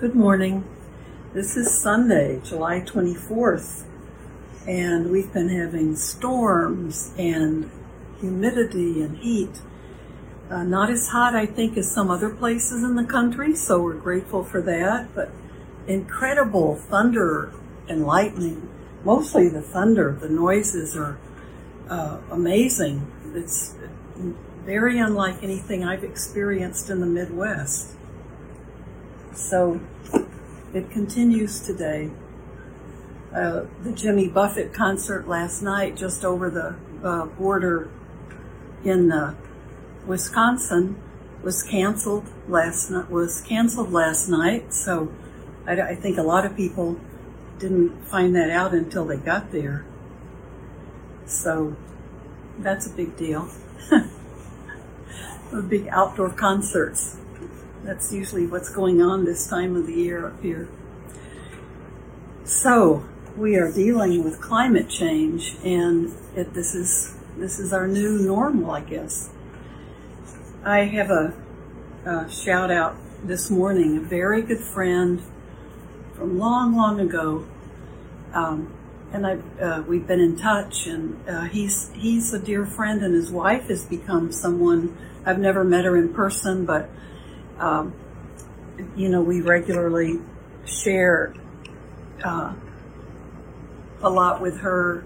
Good morning. This is Sunday, July 24th, and we've been having storms and humidity and heat. Uh, not as hot, I think, as some other places in the country, so we're grateful for that, but incredible thunder and lightning. Mostly the thunder, the noises are uh, amazing. It's very unlike anything I've experienced in the Midwest. So it continues today. Uh, the Jimmy Buffett concert last night, just over the uh, border in uh, Wisconsin, was canceled last night. Was canceled last night. So I, I think a lot of people didn't find that out until they got there. So that's a big deal. big outdoor concerts. That's usually what's going on this time of the year up here. So we are dealing with climate change, and it, this is this is our new normal, I guess. I have a, a shout out this morning. A very good friend from long, long ago, um, and I uh, we've been in touch, and uh, he's he's a dear friend, and his wife has become someone I've never met her in person, but um, you know, we regularly share uh, a lot with her,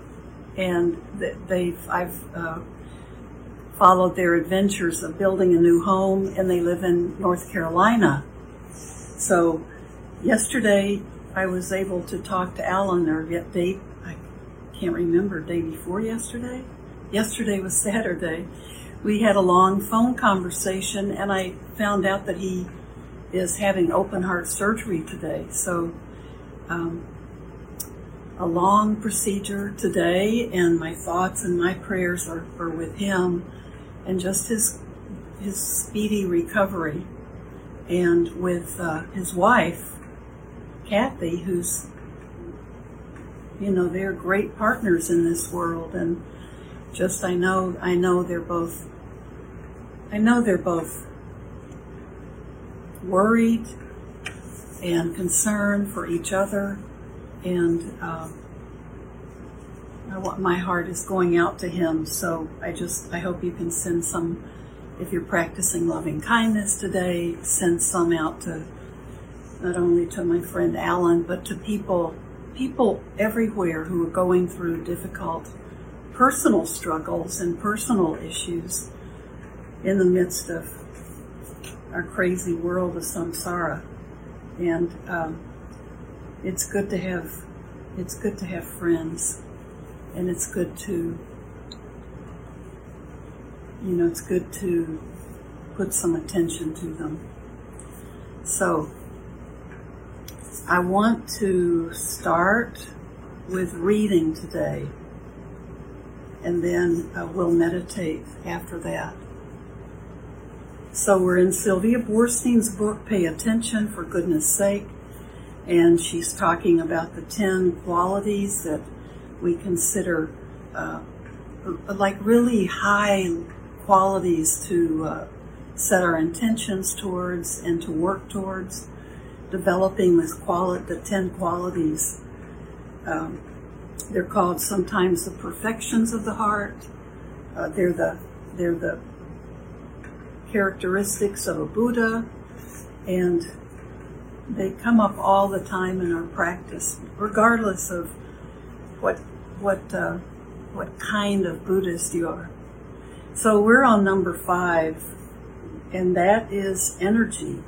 and they've I've uh, followed their adventures of building a new home, and they live in North Carolina. So, yesterday I was able to talk to Alan, or yet day I can't remember day before yesterday. Yesterday was Saturday we had a long phone conversation, and I found out that he is having open heart surgery today. So, um, a long procedure today, and my thoughts and my prayers are, are with him, and just his his speedy recovery, and with uh, his wife, Kathy, who's you know they're great partners in this world, and just I know I know they're both I know they're both worried and concerned for each other, and um, I want my heart is going out to him. So I just I hope you can send some. If you're practicing loving kindness today, send some out to not only to my friend Alan, but to people people everywhere who are going through difficult personal struggles and personal issues in the midst of our crazy world of samsara. And um, it's good to have it's good to have friends, and it's good to you know it's good to put some attention to them. So I want to start with reading today, and then uh, we'll meditate after that. So we're in Sylvia Boorstein's book, Pay Attention for Goodness Sake, and she's talking about the 10 qualities that we consider uh, like really high qualities to uh, set our intentions towards and to work towards developing this quality, the 10 qualities. Um, they're called sometimes the perfections of the heart. Uh, they're the they're the characteristics of a Buddha, and they come up all the time in our practice, regardless of what what uh, what kind of Buddhist you are. So we're on number five, and that is energy.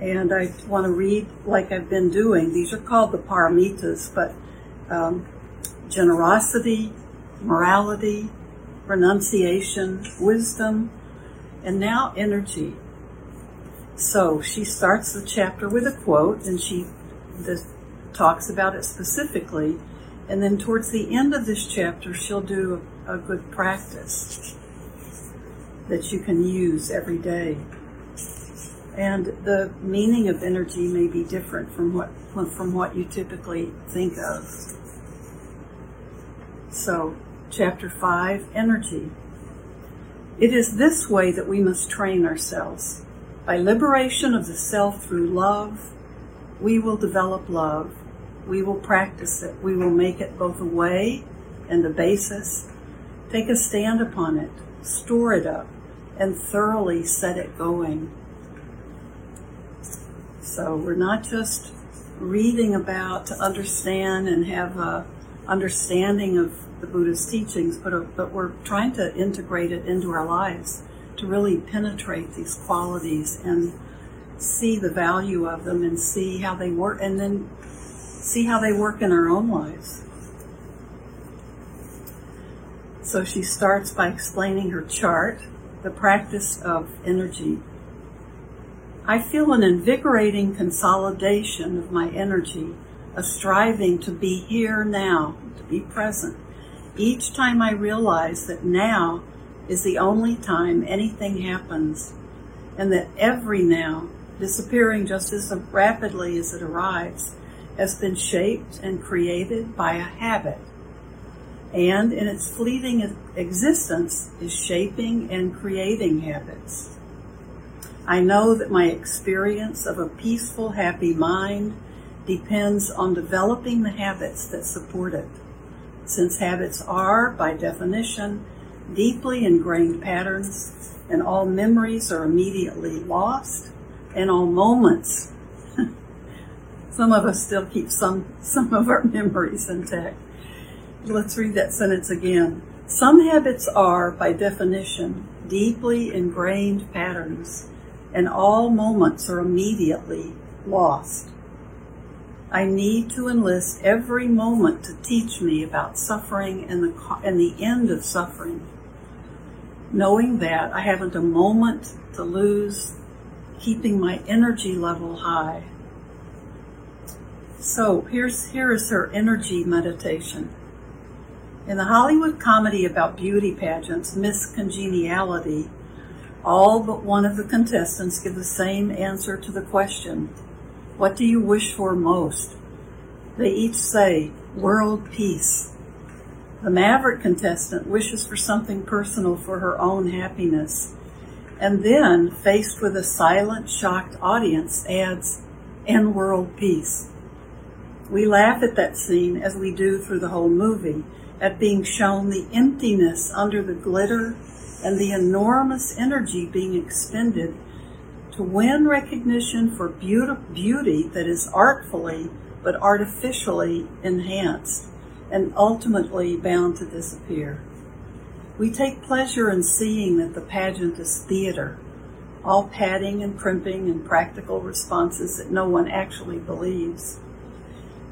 And I want to read like I've been doing. These are called the paramitas, but um, generosity, morality, renunciation, wisdom, and now energy. So she starts the chapter with a quote and she talks about it specifically. And then towards the end of this chapter, she'll do a, a good practice that you can use every day. And the meaning of energy may be different from what from what you typically think of. So, chapter 5 Energy. It is this way that we must train ourselves. By liberation of the self through love, we will develop love. We will practice it. We will make it both a way and the basis. Take a stand upon it, store it up, and thoroughly set it going. So we're not just reading about to understand and have a understanding of the Buddha's teachings, but, uh, but we're trying to integrate it into our lives to really penetrate these qualities and see the value of them and see how they work and then see how they work in our own lives. So she starts by explaining her chart, the practice of energy. I feel an invigorating consolidation of my energy, a striving to be here now, to be present. Each time I realize that now is the only time anything happens, and that every now, disappearing just as rapidly as it arrives, has been shaped and created by a habit, and in its fleeting existence is shaping and creating habits. I know that my experience of a peaceful, happy mind depends on developing the habits that support it. Since habits are, by definition, deeply ingrained patterns, and all memories are immediately lost, and all moments, some of us still keep some, some of our memories intact. Let's read that sentence again. Some habits are, by definition, deeply ingrained patterns and all moments are immediately lost. I need to enlist every moment to teach me about suffering and the, and the end of suffering. Knowing that I haven't a moment to lose, keeping my energy level high. So here's, here is her energy meditation. In the Hollywood comedy about beauty pageants, Miss Congeniality, all but one of the contestants give the same answer to the question, What do you wish for most? They each say, World peace. The maverick contestant wishes for something personal for her own happiness, and then, faced with a silent, shocked audience, adds, And world peace. We laugh at that scene as we do through the whole movie, at being shown the emptiness under the glitter and the enormous energy being expended to win recognition for beauty that is artfully but artificially enhanced and ultimately bound to disappear. We take pleasure in seeing that the pageant is theater, all padding and primping and practical responses that no one actually believes.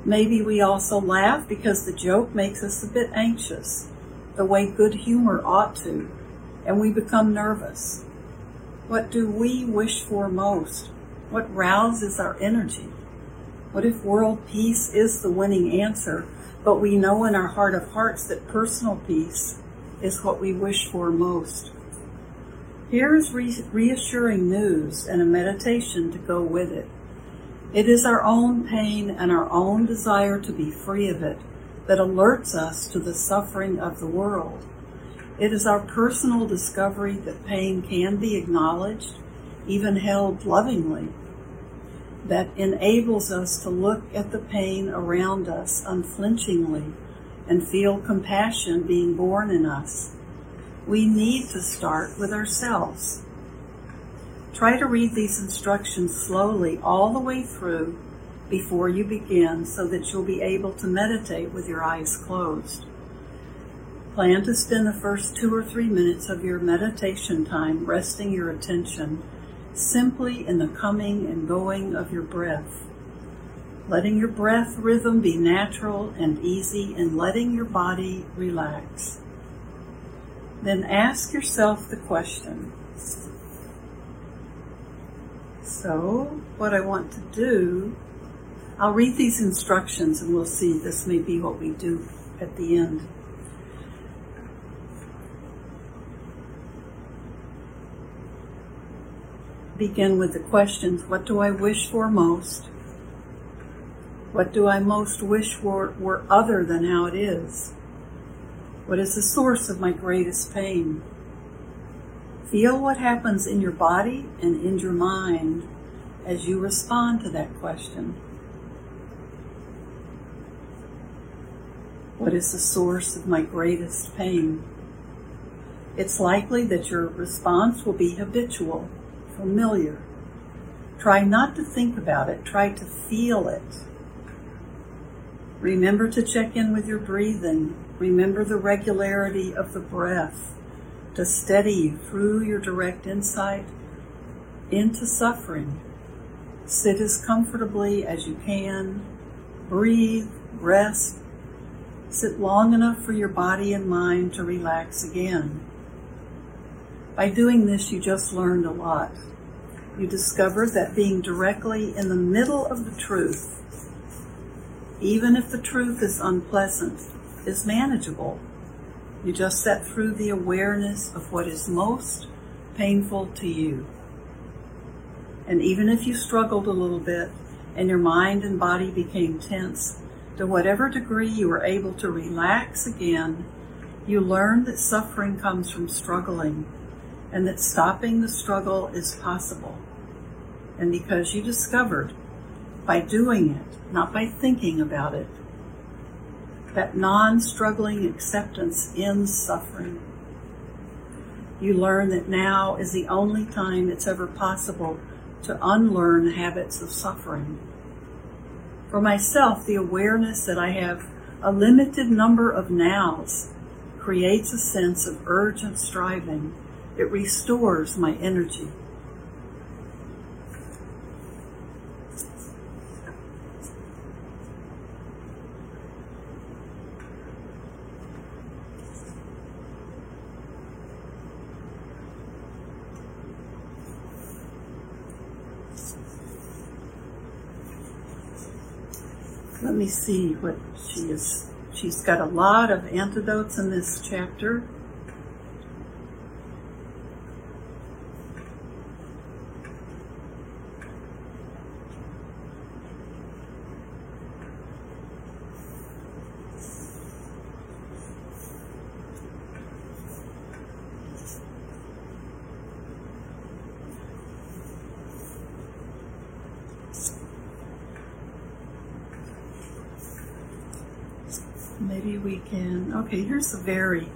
Maybe we also laugh because the joke makes us a bit anxious, the way good humor ought to, and we become nervous. What do we wish for most? What rouses our energy? What if world peace is the winning answer, but we know in our heart of hearts that personal peace is what we wish for most? Here is re- reassuring news and a meditation to go with it. It is our own pain and our own desire to be free of it that alerts us to the suffering of the world. It is our personal discovery that pain can be acknowledged, even held lovingly, that enables us to look at the pain around us unflinchingly and feel compassion being born in us. We need to start with ourselves. Try to read these instructions slowly all the way through before you begin so that you'll be able to meditate with your eyes closed. Plan to spend the first two or three minutes of your meditation time resting your attention simply in the coming and going of your breath. Letting your breath rhythm be natural and easy and letting your body relax. Then ask yourself the question. So, what I want to do, I'll read these instructions and we'll see this may be what we do at the end. Begin with the questions What do I wish for most? What do I most wish for were other than how it is? What is the source of my greatest pain? Feel what happens in your body and in your mind as you respond to that question. What is the source of my greatest pain? It's likely that your response will be habitual, familiar. Try not to think about it, try to feel it. Remember to check in with your breathing. Remember the regularity of the breath to steady you through your direct insight into suffering. Sit as comfortably as you can. Breathe, rest. Sit long enough for your body and mind to relax again. By doing this, you just learned a lot. You discovered that being directly in the middle of the truth, even if the truth is unpleasant, is manageable. You just set through the awareness of what is most painful to you. And even if you struggled a little bit and your mind and body became tense, to whatever degree you were able to relax again, you learned that suffering comes from struggling and that stopping the struggle is possible. And because you discovered by doing it, not by thinking about it, that non struggling acceptance ends suffering. You learn that now is the only time it's ever possible to unlearn habits of suffering. For myself, the awareness that I have a limited number of nows creates a sense of urgent striving. It restores my energy. Let me see what she is. She's got a lot of antidotes in this chapter. Maybe we can. Okay, here's the very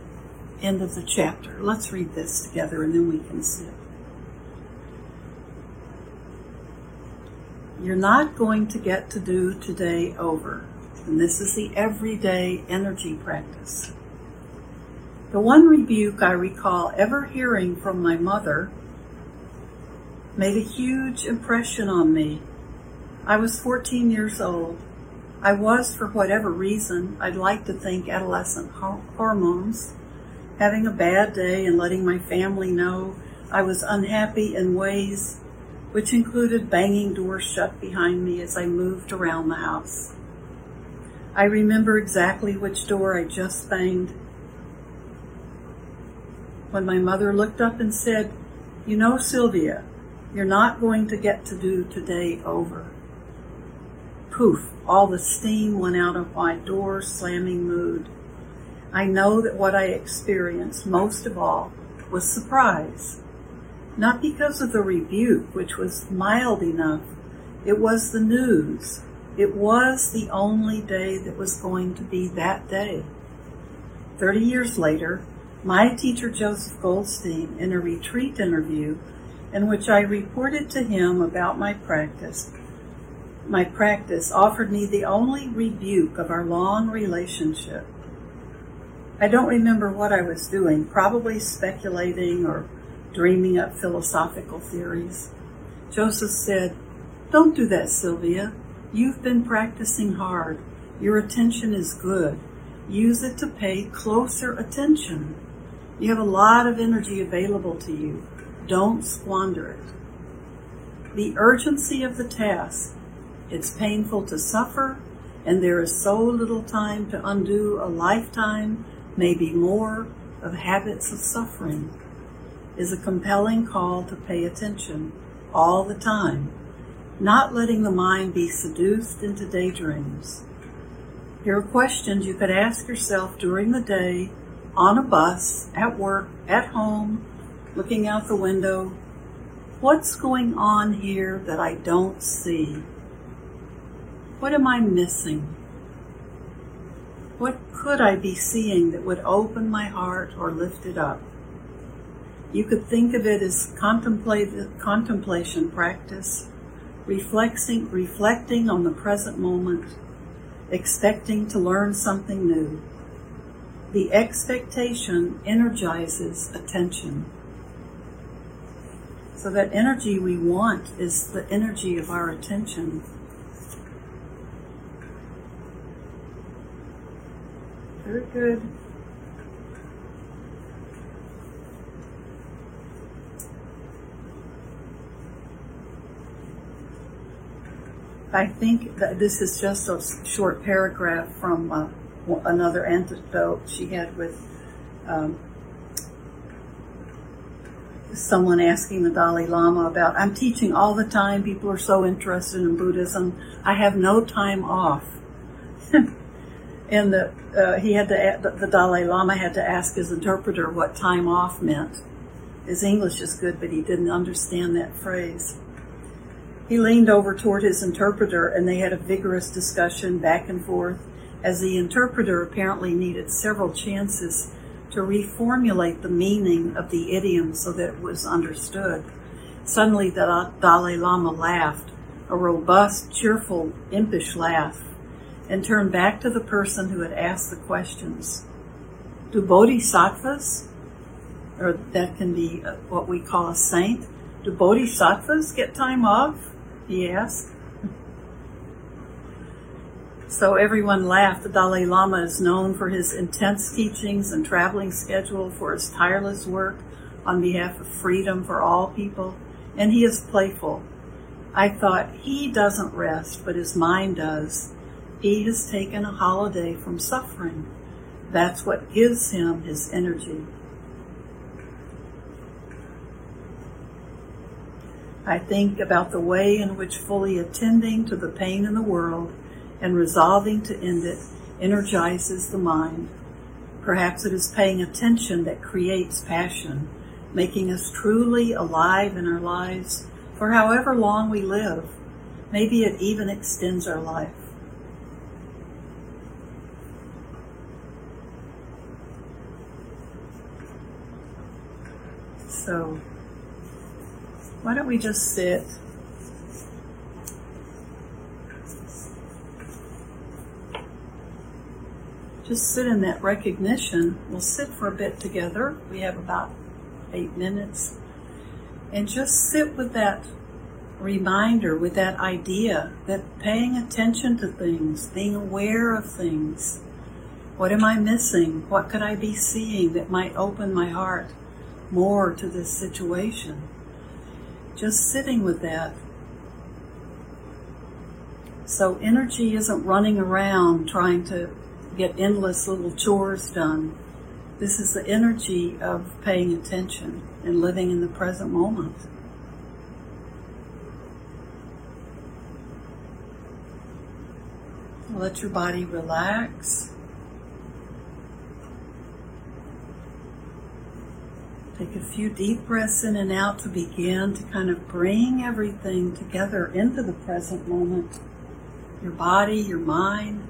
end of the chapter. Let's read this together and then we can sit. You're not going to get to do today over. And this is the everyday energy practice. The one rebuke I recall ever hearing from my mother made a huge impression on me. I was 14 years old I was, for whatever reason, I'd like to think adolescent hormones, having a bad day and letting my family know I was unhappy in ways which included banging doors shut behind me as I moved around the house. I remember exactly which door I just banged. When my mother looked up and said, You know, Sylvia, you're not going to get to do today over. Poof, all the steam went out of my door slamming mood. I know that what I experienced most of all was surprise. Not because of the rebuke, which was mild enough. It was the news. It was the only day that was going to be that day. Thirty years later, my teacher Joseph Goldstein, in a retreat interview in which I reported to him about my practice, my practice offered me the only rebuke of our long relationship. I don't remember what I was doing, probably speculating or dreaming up philosophical theories. Joseph said, Don't do that, Sylvia. You've been practicing hard. Your attention is good. Use it to pay closer attention. You have a lot of energy available to you. Don't squander it. The urgency of the task it's painful to suffer, and there is so little time to undo a lifetime, maybe more, of habits of suffering, is a compelling call to pay attention all the time, not letting the mind be seduced into daydreams. Here are questions you could ask yourself during the day, on a bus, at work, at home, looking out the window. What's going on here that I don't see? What am I missing? What could I be seeing that would open my heart or lift it up? You could think of it as contemplation practice, reflecting, reflecting on the present moment, expecting to learn something new. The expectation energizes attention. So that energy we want is the energy of our attention. Very good. I think that this is just a short paragraph from uh, another anecdote she had with um, someone asking the Dalai Lama about, I'm teaching all the time, people are so interested in Buddhism, I have no time off. and the, uh, he had to, the Dalai Lama had to ask his interpreter what time off meant. His English is good, but he didn't understand that phrase. He leaned over toward his interpreter and they had a vigorous discussion back and forth as the interpreter apparently needed several chances to reformulate the meaning of the idiom so that it was understood. Suddenly the Dalai Lama laughed, a robust, cheerful, impish laugh, and turned back to the person who had asked the questions. Do bodhisattvas, or that can be uh, what we call a saint, do bodhisattvas get time off? he asked. So everyone laughed. The Dalai Lama is known for his intense teachings and traveling schedule, for his tireless work on behalf of freedom for all people, and he is playful. I thought he doesn't rest, but his mind does. He has taken a holiday from suffering. That's what gives him his energy. I think about the way in which fully attending to the pain in the world and resolving to end it energizes the mind. Perhaps it is paying attention that creates passion, making us truly alive in our lives for however long we live. Maybe it even extends our life. So, why don't we just sit? Just sit in that recognition. We'll sit for a bit together. We have about eight minutes. And just sit with that reminder, with that idea that paying attention to things, being aware of things. What am I missing? What could I be seeing that might open my heart more to this situation? just sitting with that. So energy isn't running around trying to get endless little chores done. This is the energy of paying attention and living in the present moment. Let your body relax. Take a few deep breaths in and out to begin to kind of bring everything together into the present moment. Your body, your mind,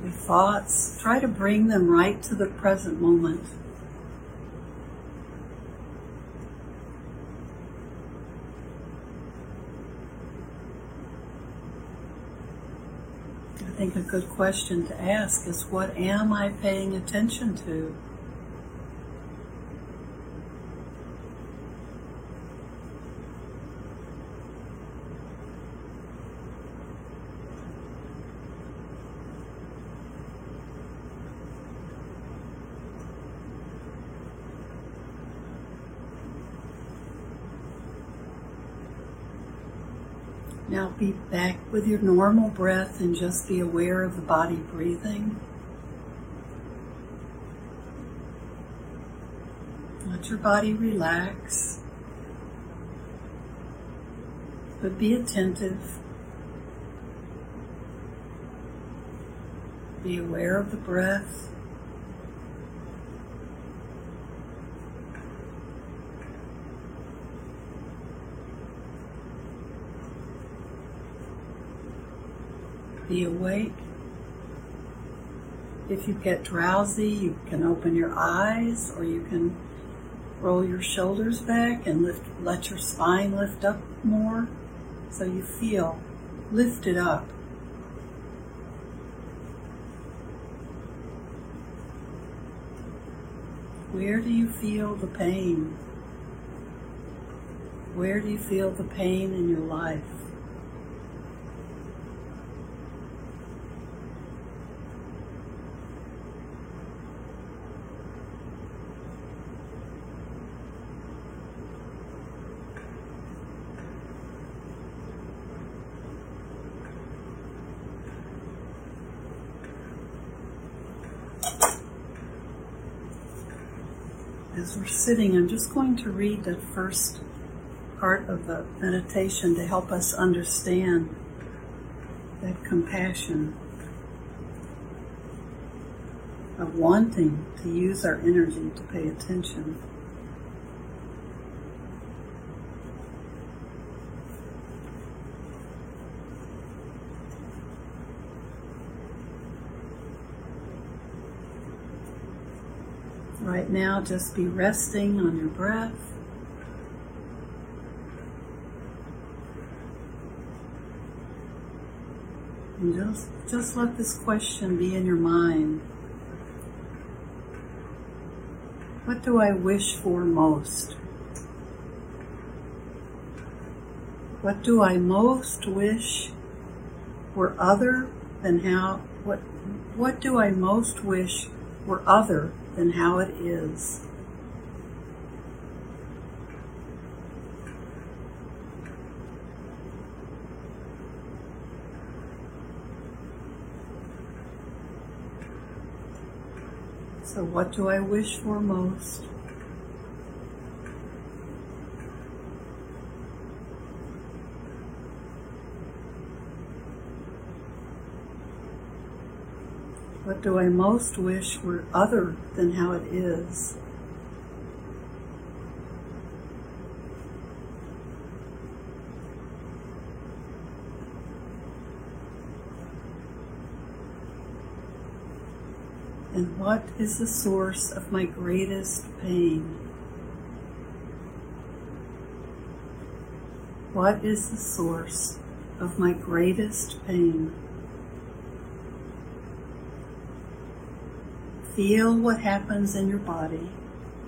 your thoughts. Try to bring them right to the present moment. I think a good question to ask is what am I paying attention to? Now be back with your normal breath and just be aware of the body breathing. Let your body relax, but be attentive. Be aware of the breath. Be awake. If you get drowsy, you can open your eyes or you can roll your shoulders back and lift, let your spine lift up more so you feel lifted up. Where do you feel the pain? Where do you feel the pain in your life? as we're sitting, I'm just going to read the first part of the meditation to help us understand that compassion of wanting to use our energy to pay attention. Right now, just be resting on your breath. And just, just let this question be in your mind. What do I wish for most? What do I most wish were other than how, what, what do I most wish were other than how it is. So, what do I wish for most? What do I most wish were other than how it is? And what is the source of my greatest pain? What is the source of my greatest pain? Feel what happens in your body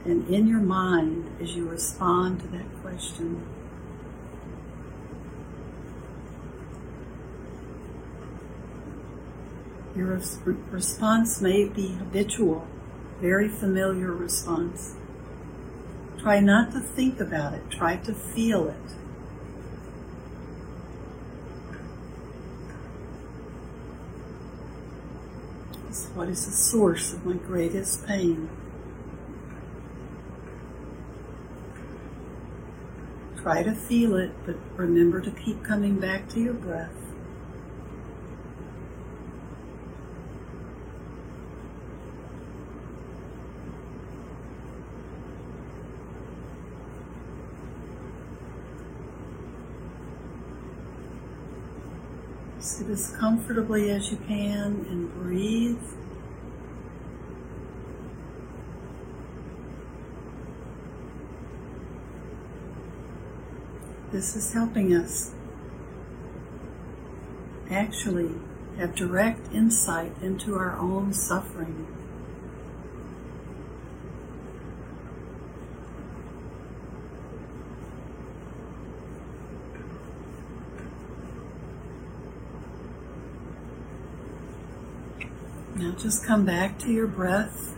and in your mind as you respond to that question. Your response may be habitual, very familiar response. Try not to think about it, try to feel it. What is the source of my greatest pain? Try to feel it, but remember to keep coming back to your breath. Sit as comfortably as you can and breathe. This is helping us actually have direct insight into our own suffering. Now just come back to your breath.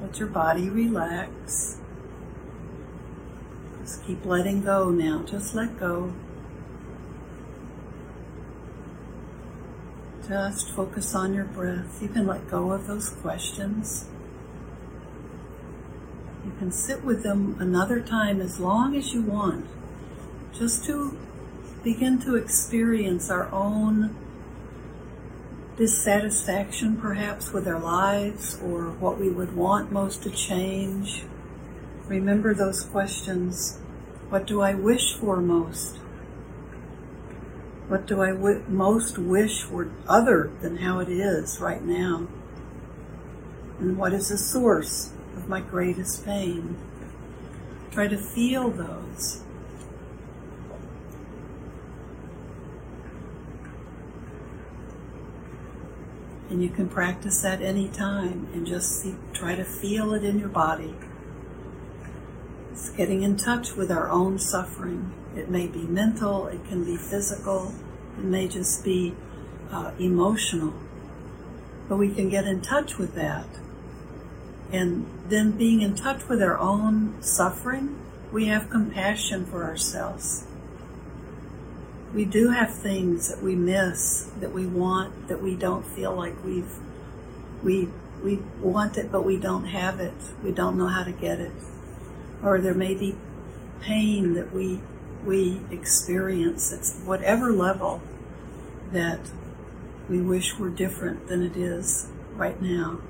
Let your body relax. Just keep letting go now. Just let go. Just focus on your breath. You can let go of those questions. You can sit with them another time as long as you want, just to begin to experience our own dissatisfaction perhaps with our lives or what we would want most to change. Remember those questions. What do I wish for most? What do I w- most wish were other than how it is right now? And what is the source of my greatest pain? Try to feel those. And you can practice that anytime and just see, try to feel it in your body. It's getting in touch with our own suffering. It may be mental, it can be physical, it may just be uh, emotional. But we can get in touch with that. And then being in touch with our own suffering, we have compassion for ourselves we do have things that we miss, that we want, that we don't feel like we've, we, we want it, but we don't have it. We don't know how to get it. Or there may be pain that we, we experience at whatever level that we wish were different than it is right now.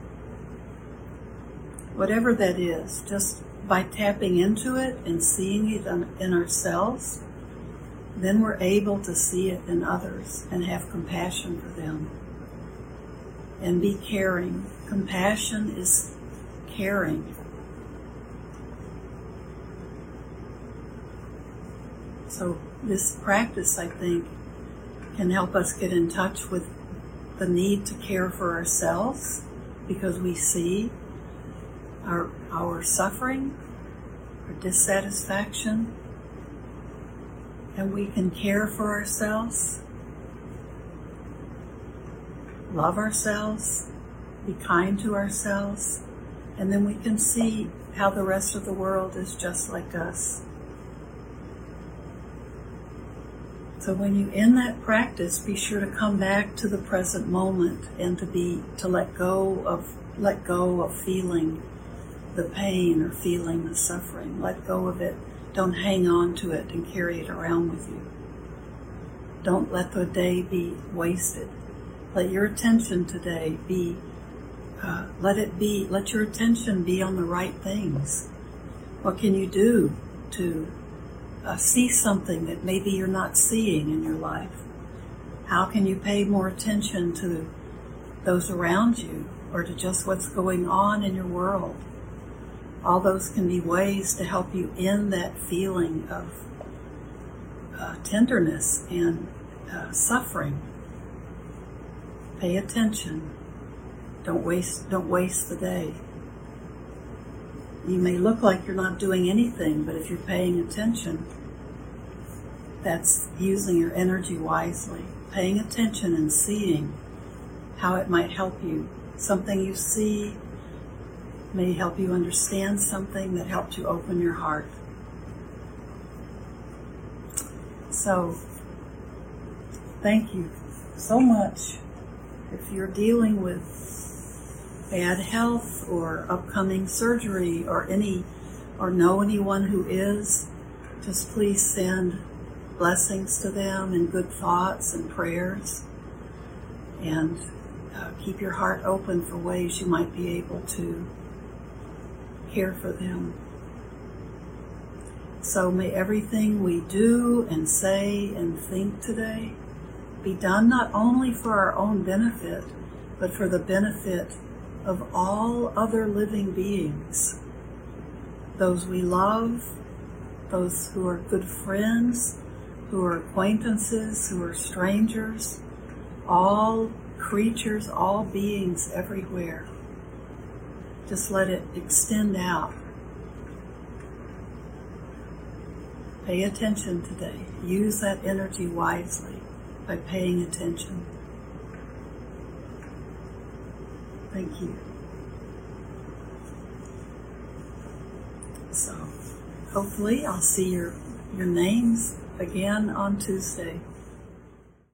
Whatever that is, just by tapping into it and seeing it in ourselves, then we're able to see it in others and have compassion for them and be caring. Compassion is caring. So, this practice, I think, can help us get in touch with the need to care for ourselves because we see our, our suffering, our dissatisfaction, and we can care for ourselves, love ourselves, be kind to ourselves, and then we can see how the rest of the world is just like us. So when you in that practice, be sure to come back to the present moment and to be to let go of let go of feeling the pain or feeling the suffering. Let go of it don't hang on to it and carry it around with you. Don't let the day be wasted. Let your attention today be, uh, let it be, let your attention be on the right things. What can you do to uh, see something that maybe you're not seeing in your life? How can you pay more attention to those around you or to just what's going on in your world? All those can be ways to help you in that feeling of uh, tenderness and uh, suffering. Pay attention. Don't waste. Don't waste the day. You may look like you're not doing anything, but if you're paying attention, that's using your energy wisely. Paying attention and seeing how it might help you. Something you see may help you understand something that helped you open your heart. So, thank you so much. If you're dealing with bad health or upcoming surgery or any, or know anyone who is, just please send blessings to them and good thoughts and prayers. And uh, keep your heart open for ways you might be able to care for them. So may everything we do and say and think today be done not only for our own benefit, but for the benefit of all other living beings. Those we love, those who are good friends, who are acquaintances, who are strangers, all creatures, all beings everywhere. Just let it extend out. Pay attention today. Use that energy wisely by paying attention. Thank you. So, hopefully, I'll see your, your names again on Tuesday.